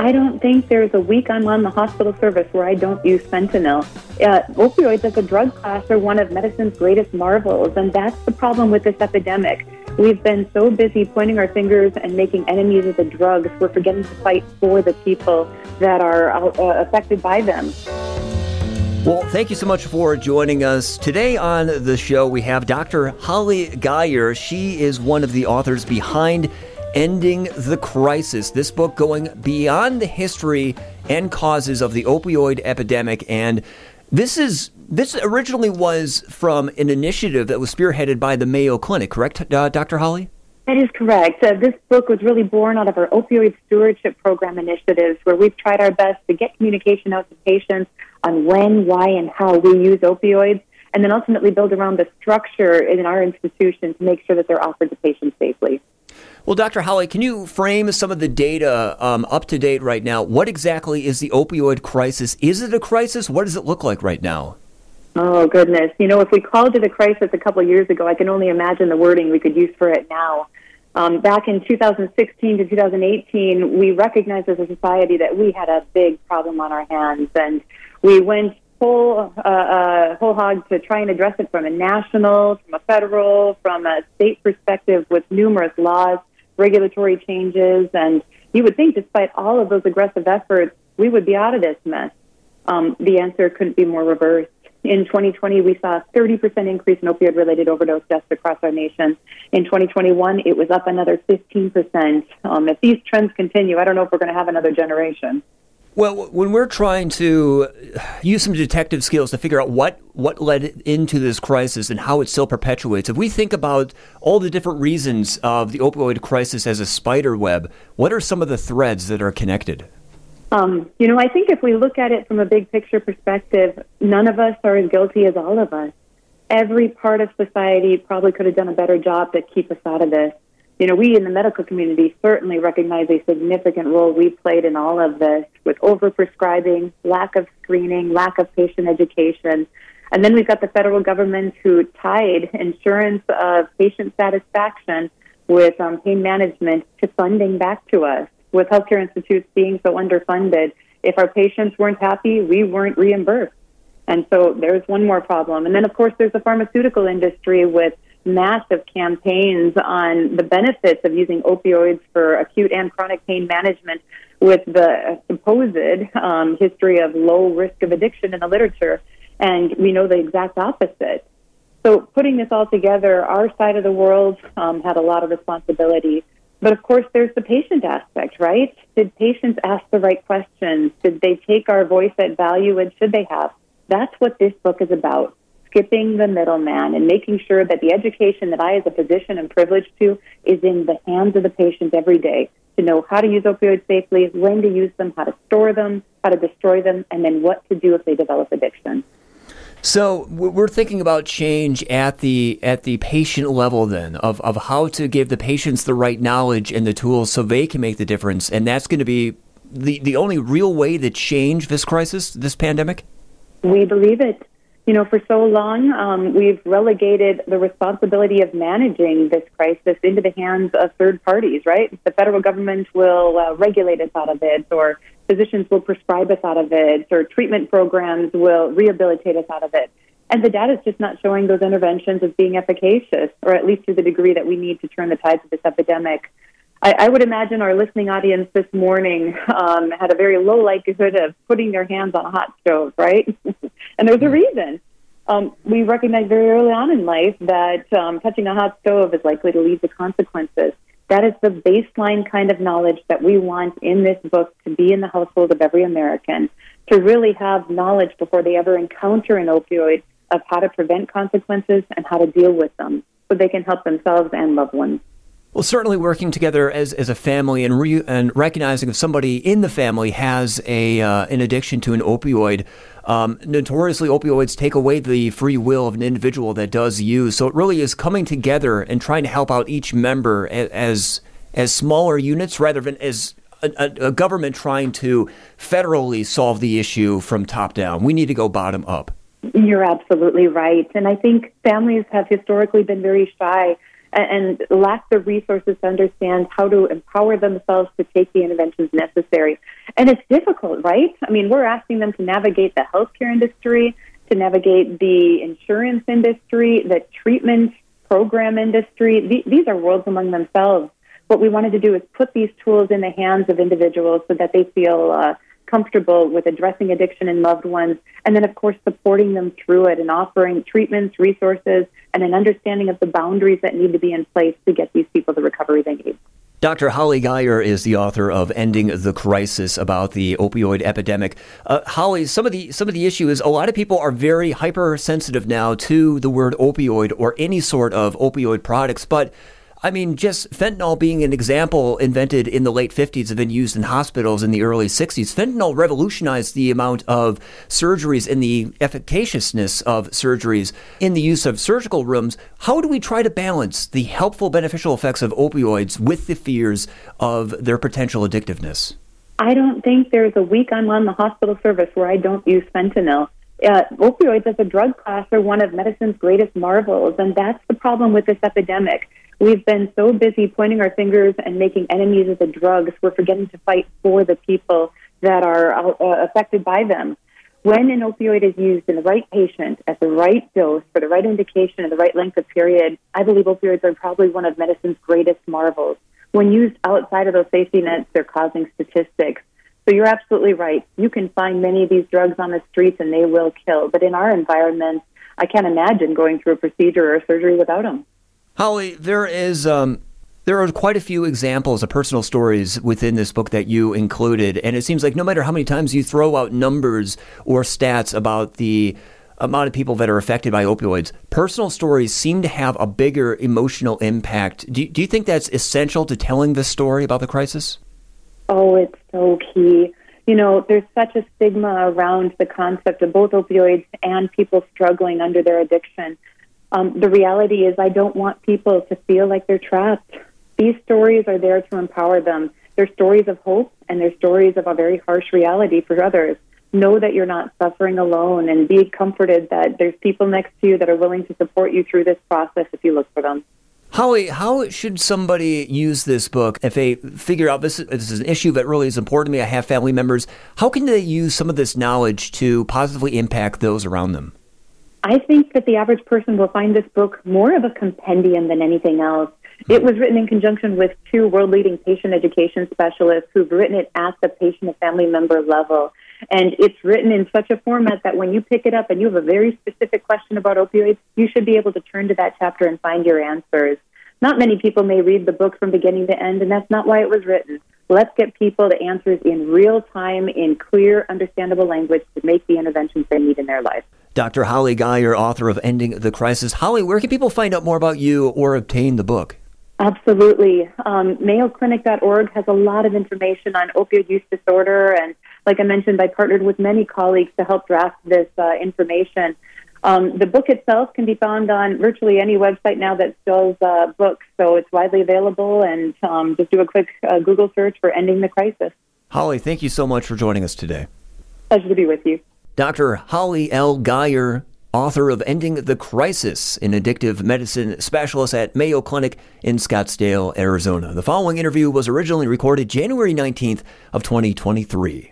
I don't think there's a week I'm on the hospital service where I don't use fentanyl. Uh, opioids as a drug class are one of medicine's greatest marvels, and that's the problem with this epidemic. We've been so busy pointing our fingers and making enemies of the drugs, we're forgetting to fight for the people that are uh, affected by them. Well, thank you so much for joining us. Today on the show, we have Dr. Holly Geyer. She is one of the authors behind Ending the Crisis, this book going beyond the history and causes of the opioid epidemic. And this is this originally was from an initiative that was spearheaded by the Mayo Clinic, correct, uh, Dr. Holly? That is correct. Uh, this book was really born out of our opioid stewardship program initiatives, where we've tried our best to get communication out to patients on when, why, and how we use opioids, and then ultimately build around the structure in our institution to make sure that they're offered to patients safely. Well, Dr. Holly, can you frame some of the data um, up to date right now? What exactly is the opioid crisis? Is it a crisis? What does it look like right now? Oh, goodness. You know, if we called it a crisis a couple of years ago, I can only imagine the wording we could use for it now. Um, back in 2016 to 2018, we recognized as a society that we had a big problem on our hands, and we went whole uh, uh, whole hog to try and address it from a national, from a federal, from a state perspective, with numerous laws, regulatory changes, and you would think, despite all of those aggressive efforts, we would be out of this mess. Um, the answer couldn't be more reversed. In 2020, we saw a 30% increase in opioid related overdose deaths across our nation. In 2021, it was up another 15%. Um, if these trends continue, I don't know if we're going to have another generation. Well, when we're trying to use some detective skills to figure out what, what led into this crisis and how it still perpetuates, if we think about all the different reasons of the opioid crisis as a spider web, what are some of the threads that are connected? Um, you know, I think if we look at it from a big picture perspective, none of us are as guilty as all of us. Every part of society probably could have done a better job to keep us out of this. You know, we in the medical community certainly recognize a significant role we played in all of this with overprescribing, lack of screening, lack of patient education. And then we've got the federal government who tied insurance of patient satisfaction with um, pain management to funding back to us with healthcare institutes being so underfunded, if our patients weren't happy, we weren't reimbursed. And so there's one more problem. And then, of course, there's the pharmaceutical industry with massive campaigns on the benefits of using opioids for acute and chronic pain management with the supposed um, history of low risk of addiction in the literature. And we know the exact opposite. So, putting this all together, our side of the world um, had a lot of responsibility but of course, there's the patient aspect, right? Did patients ask the right questions? Did they take our voice at value and should they have? That's what this book is about skipping the middleman and making sure that the education that I, as a physician, am privileged to is in the hands of the patient every day to know how to use opioids safely, when to use them, how to store them, how to destroy them, and then what to do if they develop addiction. So we're thinking about change at the at the patient level then of, of how to give the patients the right knowledge and the tools so they can make the difference and that's going to be the, the only real way to change this crisis, this pandemic? We believe it. You know, for so long, um, we've relegated the responsibility of managing this crisis into the hands of third parties, right? The federal government will uh, regulate us out of it, or physicians will prescribe us out of it, or treatment programs will rehabilitate us out of it. And the data is just not showing those interventions as being efficacious, or at least to the degree that we need to turn the tides of this epidemic. I, I would imagine our listening audience this morning um, had a very low likelihood of putting their hands on a hot stove, right? and there's a reason. Um, we recognize very early on in life that um, touching a hot stove is likely to lead to consequences. That is the baseline kind of knowledge that we want in this book to be in the household of every American, to really have knowledge before they ever encounter an opioid of how to prevent consequences and how to deal with them so they can help themselves and loved ones. Well, certainly working together as, as a family and re, and recognizing if somebody in the family has a uh, an addiction to an opioid. Um, notoriously, opioids take away the free will of an individual that does use. So it really is coming together and trying to help out each member as as smaller units rather than as a, a government trying to federally solve the issue from top down. We need to go bottom up. You're absolutely right, and I think families have historically been very shy and, lack the resources to understand how to empower themselves to take the interventions necessary. And it's difficult, right? I mean, we're asking them to navigate the healthcare industry, to navigate the insurance industry, the treatment program industry. These are worlds among themselves. What we wanted to do is put these tools in the hands of individuals so that they feel uh, comfortable with addressing addiction in loved ones, and then, of course, supporting them through it and offering treatments, resources, and an understanding of the boundaries that need to be in place to get these people the recovery they need. Dr. Holly Geyer is the author of "Ending the Crisis" about the opioid epidemic. Uh, Holly, some of the some of the issue is a lot of people are very hypersensitive now to the word opioid or any sort of opioid products, but I mean, just fentanyl being an example invented in the late 50s and then used in hospitals in the early 60s. Fentanyl revolutionized the amount of surgeries and the efficaciousness of surgeries in the use of surgical rooms. How do we try to balance the helpful, beneficial effects of opioids with the fears of their potential addictiveness? I don't think there's a week I'm on the hospital service where I don't use fentanyl. Uh, opioids as a drug class are one of medicine's greatest marvels, and that's the problem with this epidemic We've been so busy pointing our fingers and making enemies of the drugs, we're forgetting to fight for the people that are uh, affected by them. When an opioid is used in the right patient at the right dose for the right indication and the right length of period, I believe opioids are probably one of medicine's greatest marvels. When used outside of those safety nets, they're causing statistics. So you're absolutely right. You can find many of these drugs on the streets and they will kill. But in our environment, I can't imagine going through a procedure or a surgery without them. Holly, there is um, there are quite a few examples of personal stories within this book that you included, and it seems like no matter how many times you throw out numbers or stats about the amount of people that are affected by opioids, personal stories seem to have a bigger emotional impact. Do, do you think that's essential to telling the story about the crisis? Oh, it's so key. You know, there's such a stigma around the concept of both opioids and people struggling under their addiction. Um, the reality is, I don't want people to feel like they're trapped. These stories are there to empower them. They're stories of hope and they're stories of a very harsh reality for others. Know that you're not suffering alone and be comforted that there's people next to you that are willing to support you through this process if you look for them. Holly, how should somebody use this book if they figure out this, this is an issue that really is important to me? I have family members. How can they use some of this knowledge to positively impact those around them? I think that the average person will find this book more of a compendium than anything else. Hmm. It was written in conjunction with two world leading patient education specialists who've written it at the patient and family member level. And it's written in such a format that when you pick it up and you have a very specific question about opioids, you should be able to turn to that chapter and find your answers. Not many people may read the book from beginning to end, and that's not why it was written. Let's get people the answers in real time, in clear, understandable language to make the interventions they need in their life. Dr. Holly Geyer, author of Ending the Crisis. Holly, where can people find out more about you or obtain the book? Absolutely. Um, MayoClinic.org has a lot of information on opioid use disorder. And like I mentioned, I partnered with many colleagues to help draft this uh, information. Um, the book itself can be found on virtually any website now that sells uh, books, so it's widely available. And um, just do a quick uh, Google search for Ending the Crisis. Holly, thank you so much for joining us today. Pleasure to be with you. Dr. Holly L. Geyer, author of Ending the Crisis, an addictive medicine specialist at Mayo Clinic in Scottsdale, Arizona. The following interview was originally recorded January 19th of 2023.